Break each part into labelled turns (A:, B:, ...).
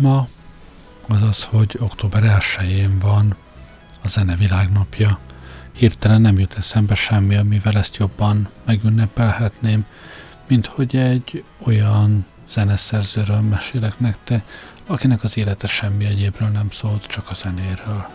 A: Ma az az, hogy október 1-én van a zene világnapja. Hirtelen nem jut eszembe semmi, amivel ezt jobban megünnepelhetném, mint hogy egy olyan zeneszerzőről mesélek nektek, akinek az élete semmi egyébről nem szólt, csak a zenéről.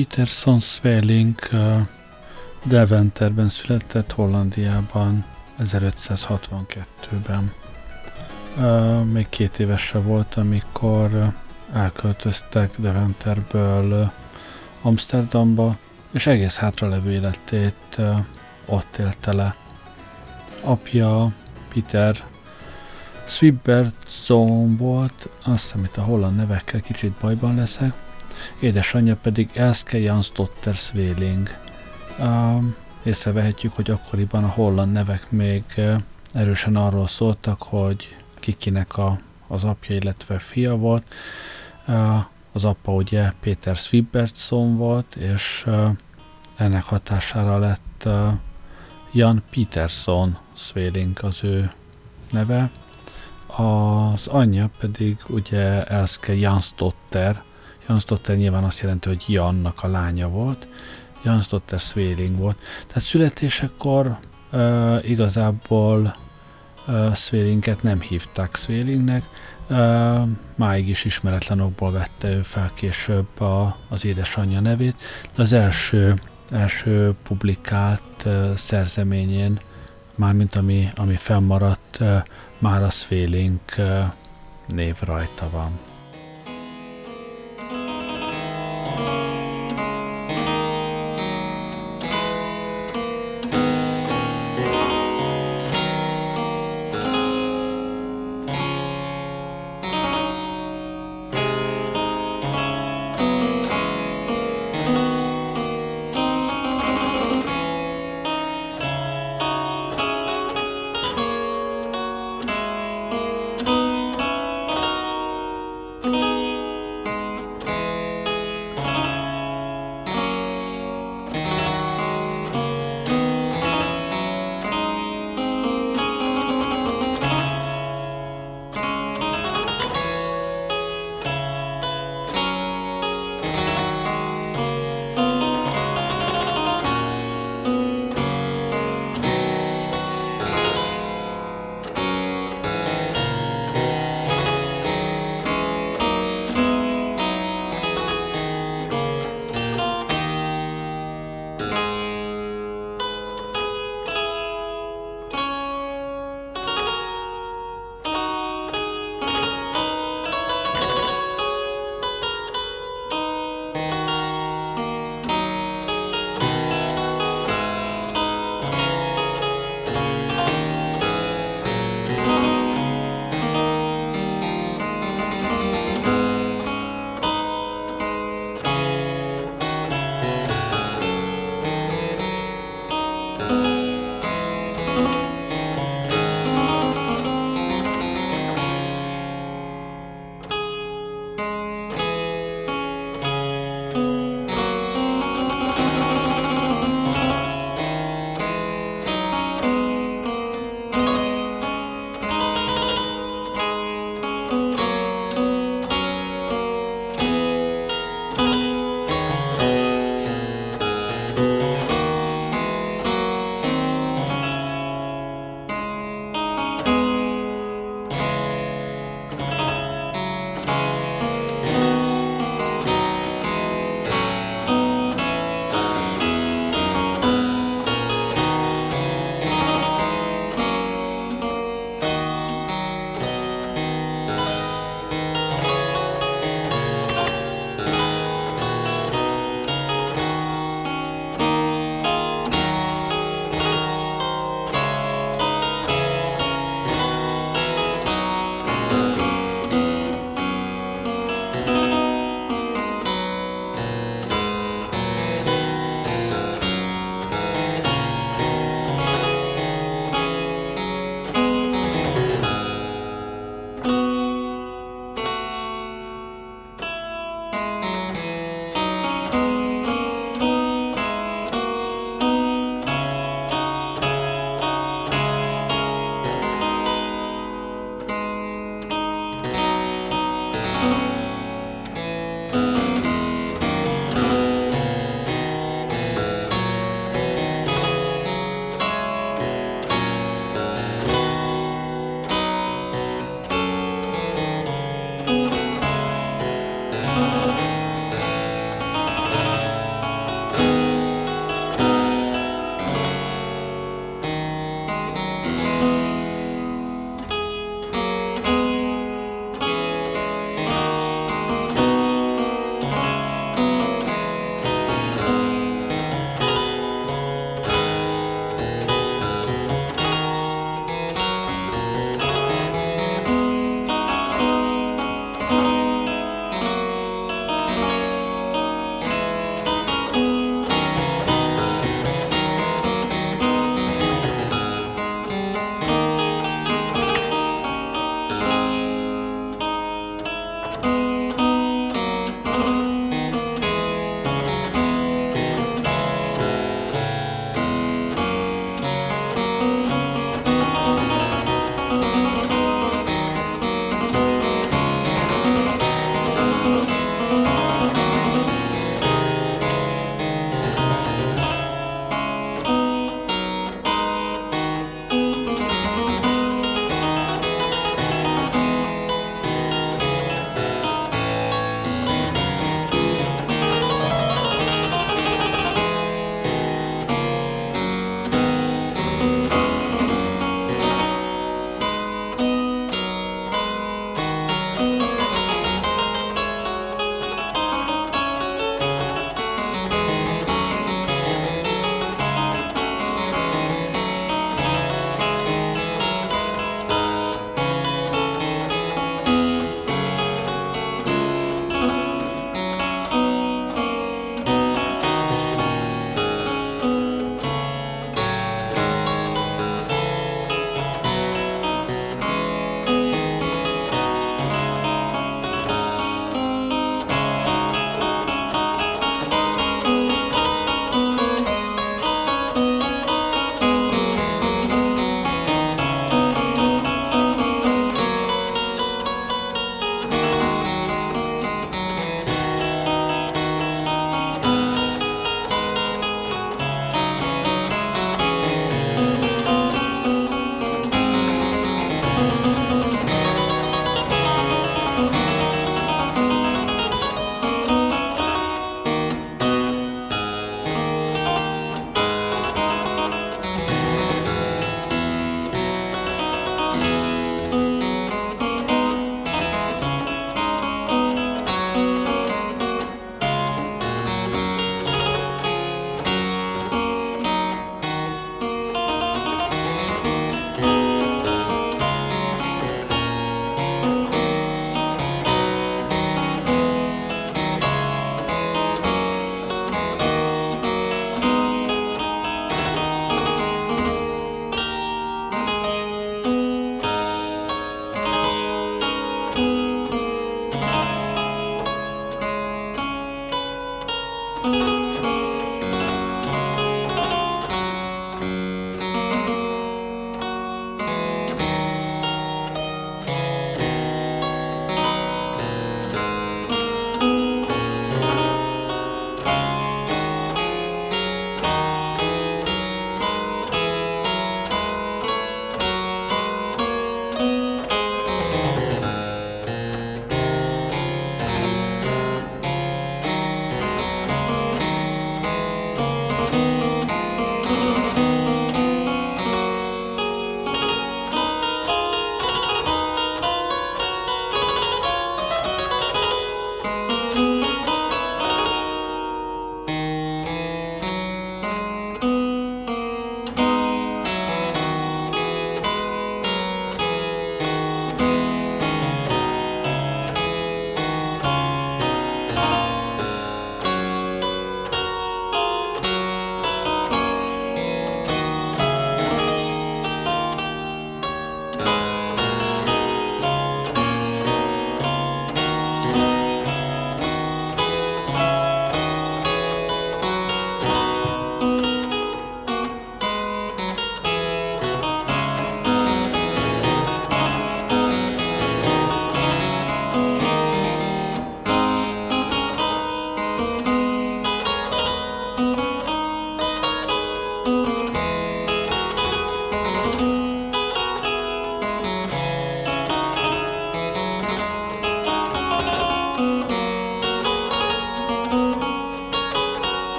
A: Peterson Svelling Deventerben született Hollandiában 1562-ben. Még két évese volt, amikor elköltöztek Deventerből Amsterdamba, és egész hátralevő életét ott élte le. Apja Peter Swibbertson volt, azt hiszem itt a holland nevekkel kicsit bajban leszek, édesanyja pedig Elske Jansdotter Sveling. Uh, észrevehetjük, hogy akkoriban a holland nevek még erősen arról szóltak, hogy kikinek a, az apja, illetve fia volt. Az apa ugye Péter Swibbertson volt, és ennek hatására lett Jan Peterson Sveling az ő neve. Az anyja pedig ugye Elske Jansdotter, Jansdotter nyilván azt jelenti, hogy Jannak a lánya volt, Jansdotter Svéling volt. Tehát születésekor uh, igazából uh, Svélinget nem hívták Svélingnek, uh, máig is ismeretlen okból vette ő fel később a, az édesanyja nevét, de az első, első publikált uh, szerzeményén, mármint ami, ami fennmaradt, uh, már a Svéling név rajta van.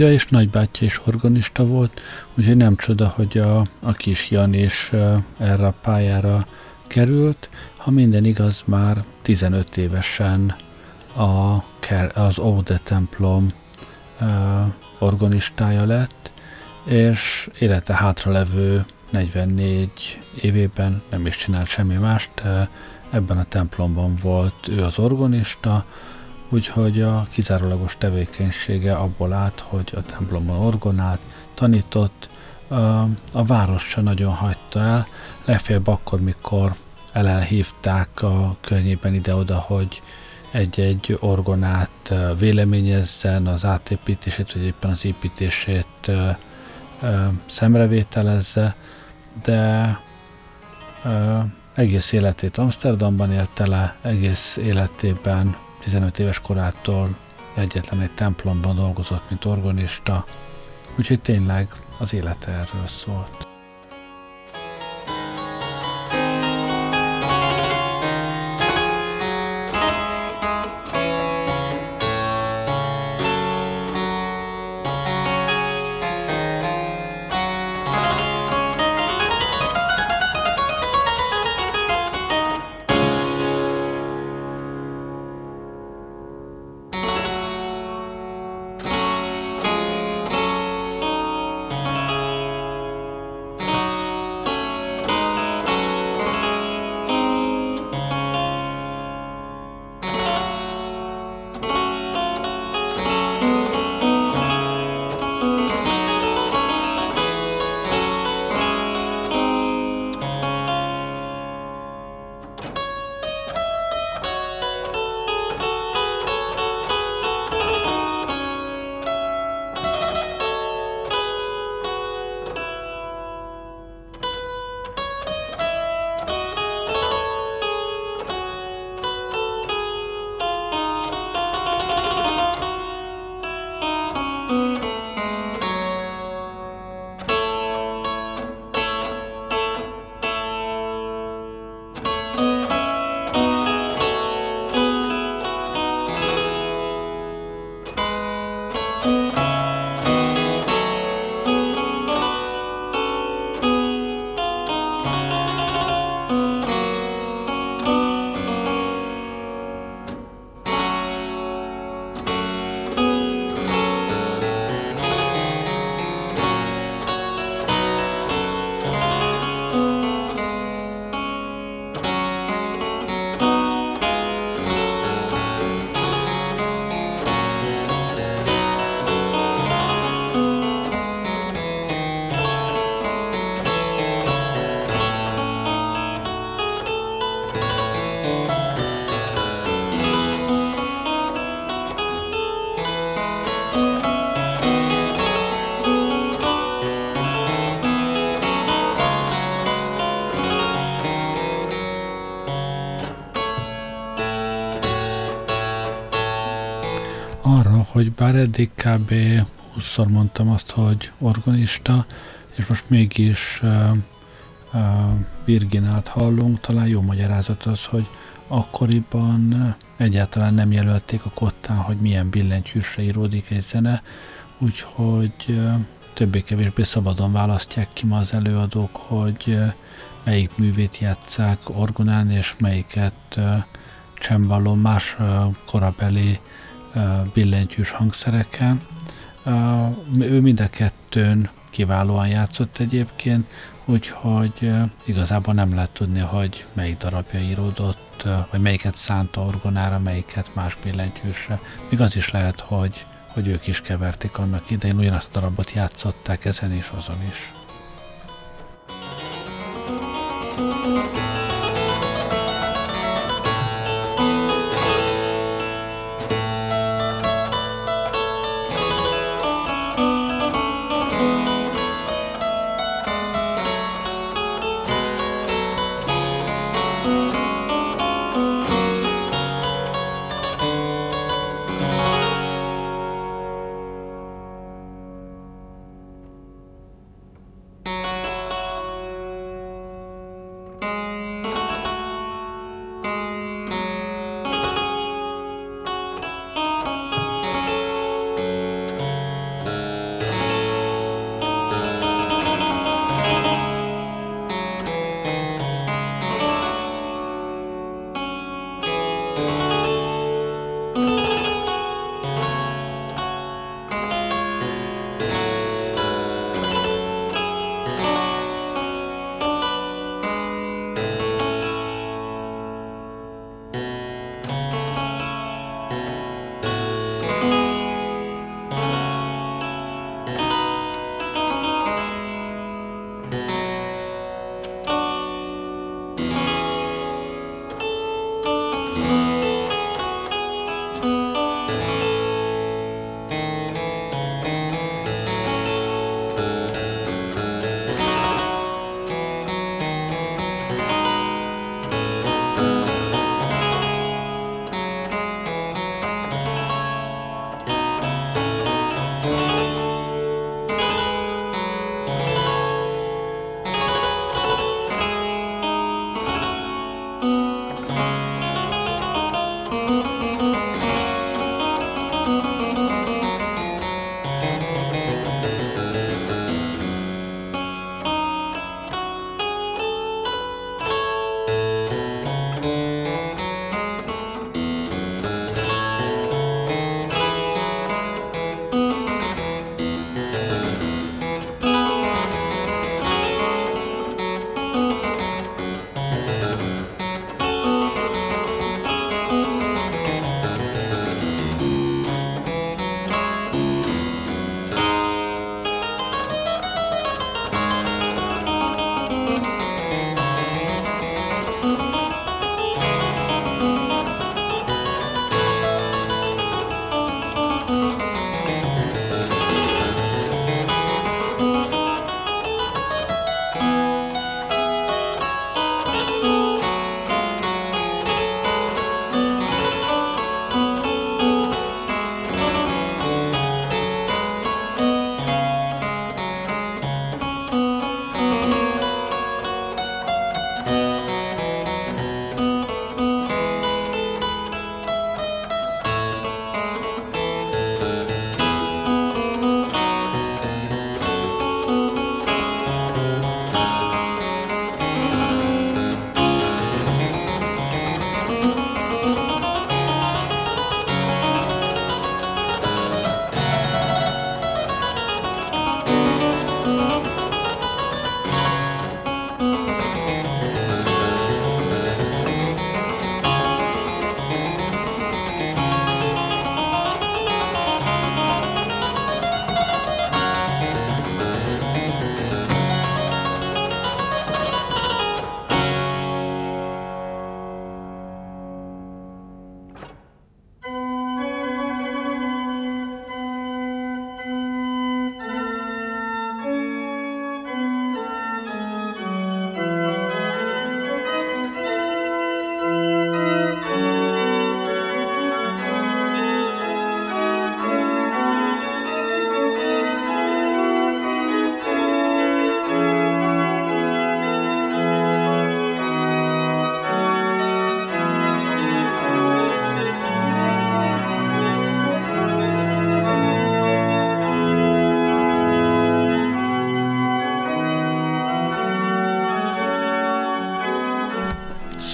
A: Apja és nagybátyja is organista volt, úgyhogy nem csoda, hogy a, a kis Jan is erre a pályára került. Ha minden igaz, már 15 évesen a, az Óde templom organistája lett, és élete hátralevő 44 évében nem is csinált semmi mást, ebben a templomban volt ő az organista, úgyhogy a kizárólagos tevékenysége abból állt, hogy a templomban orgonált, tanított, a város se nagyon hagyta el, legfeljebb akkor, mikor elhívták a környében ide-oda, hogy egy-egy orgonát véleményezzen, az átépítését, vagy éppen az építését szemrevételezze, de egész életét Amsterdamban élte le, egész életében 15 éves korától egyetlen egy templomban dolgozott, mint organista, úgyhogy tényleg az élete erről szólt. Hogy bár eddig kb. 20-szor mondtam azt, hogy organista, és most mégis uh, uh, Virginát hallunk, talán jó magyarázat az, hogy akkoriban egyáltalán nem jelölték a kottán, hogy milyen billentyűsre íródik egy zene, úgyhogy uh, többé-kevésbé szabadon választják ki ma az előadók, hogy uh, melyik művét játszák orgonán, és melyiket uh, csembalon más korabeli billentyűs hangszereken. Ő mind a kettőn kiválóan játszott egyébként, úgyhogy igazából nem lehet tudni, hogy melyik darabja íródott, vagy melyiket szánta orgonára, melyiket más billentyűsre. Még az is lehet, hogy, hogy ők is keverték annak idején, ugyanazt a darabot játszották ezen és azon is. thank you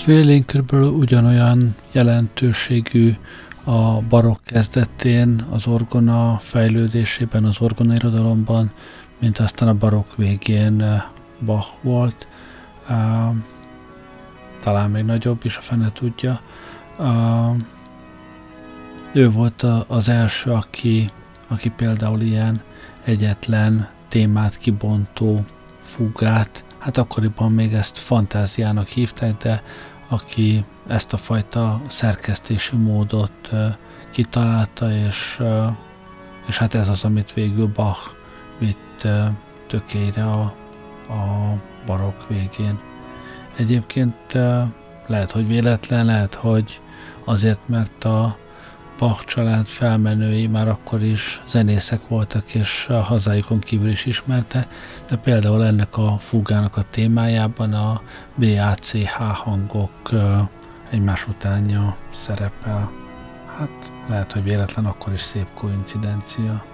A: Svélén körülbelül ugyanolyan jelentőségű a barokk kezdetén, az orgona fejlődésében, az orgona irodalomban, mint aztán a barokk végén eh, Bach volt. Uh, talán még nagyobb is, a fene tudja. Uh, ő volt az első, aki, aki például ilyen egyetlen témát kibontó fugát, hát akkoriban még ezt fantáziának hívták, de aki ezt a fajta szerkesztési módot kitalálta, és, és hát ez az, amit végül Bach vitt tökére a, a barokk végén. Egyébként lehet, hogy véletlen, lehet, hogy azért, mert a Bach család felmenői már akkor is zenészek voltak, és a hazájukon kívül is ismerte, de például ennek a fugának a témájában a BACH hangok egymás utánja szerepel. Hát lehet, hogy véletlen akkor is szép koincidencia.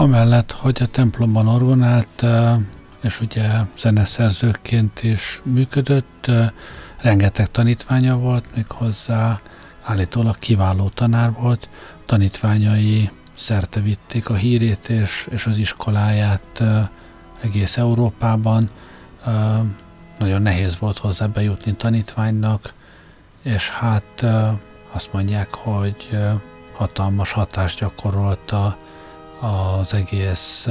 A: Amellett, hogy a templomban orgonált, és ugye zeneszerzőként is működött, rengeteg tanítványa volt, méghozzá állítólag kiváló tanár volt, tanítványai szerte vitték a hírét és, és az iskoláját egész Európában. Nagyon nehéz volt hozzá bejutni tanítványnak, és hát azt mondják, hogy hatalmas hatást gyakorolta az egész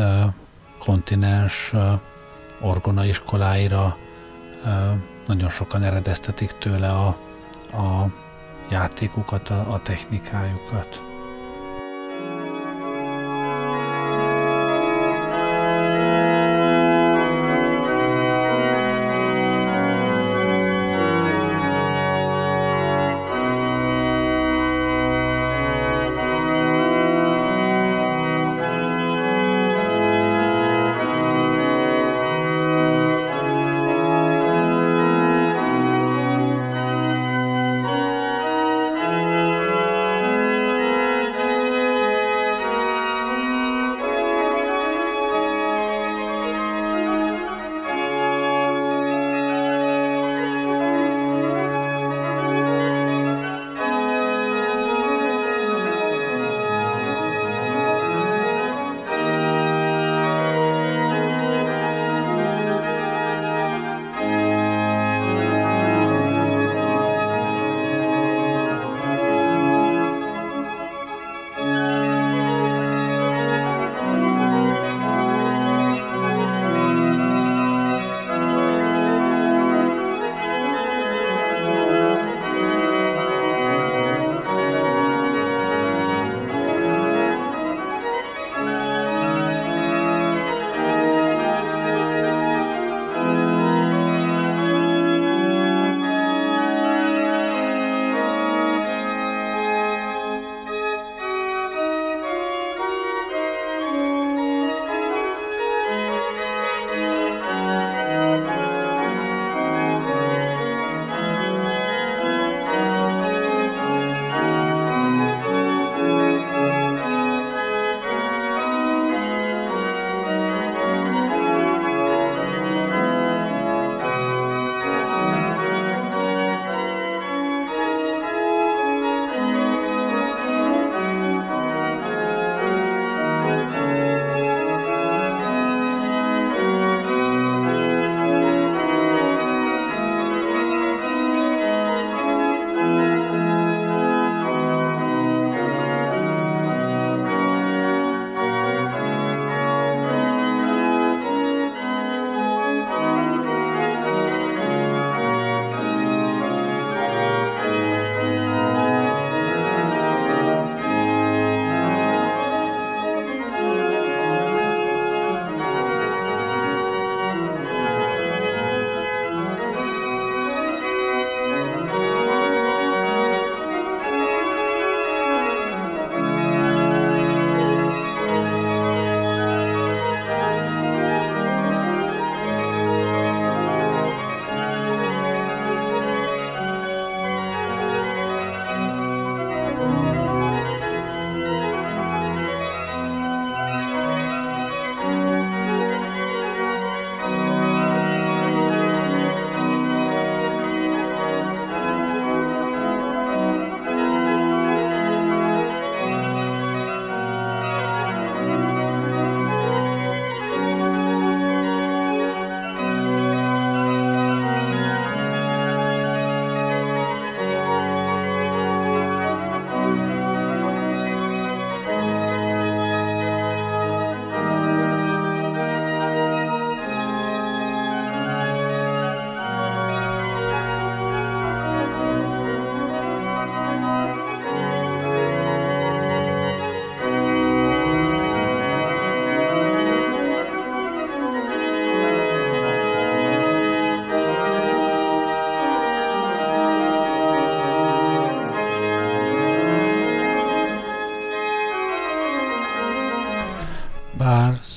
A: kontinens orgonaiskoláira. Nagyon sokan eredeztetik tőle a, a játékukat, a, a technikájukat.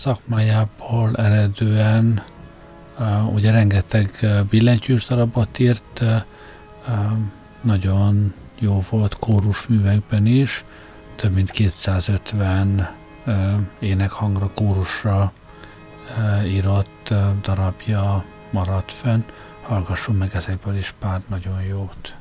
A: Szakmájából eredően ugye rengeteg billentyűs darabot írt, nagyon jó volt kórusművekben is, több mint 250
B: énekhangra, kórusra írott darabja maradt fenn. Hallgassunk meg ezekből is pár nagyon jót.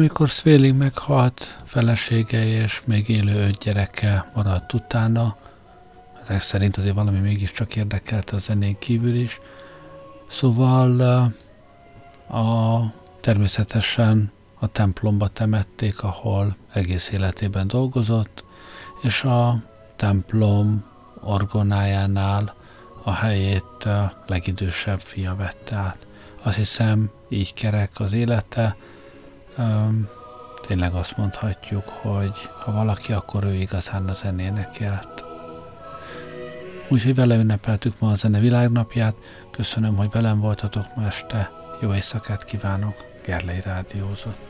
A: Amikor Svéling meghalt, felesége és még élő öt gyereke maradt utána, hát ez szerint azért valami mégiscsak érdekelte a zenén kívül is, szóval a, természetesen a templomba temették, ahol egész életében dolgozott, és a templom orgonájánál a helyét a legidősebb fia vette át. Azt hiszem, így kerek az élete, tényleg azt mondhatjuk, hogy ha valaki, akkor ő igazán a zenének járt. Úgyhogy vele ünnepeltük ma a Zene Világnapját. Köszönöm, hogy velem voltatok ma este. Jó éjszakát kívánok. Gerlei Rádiózott.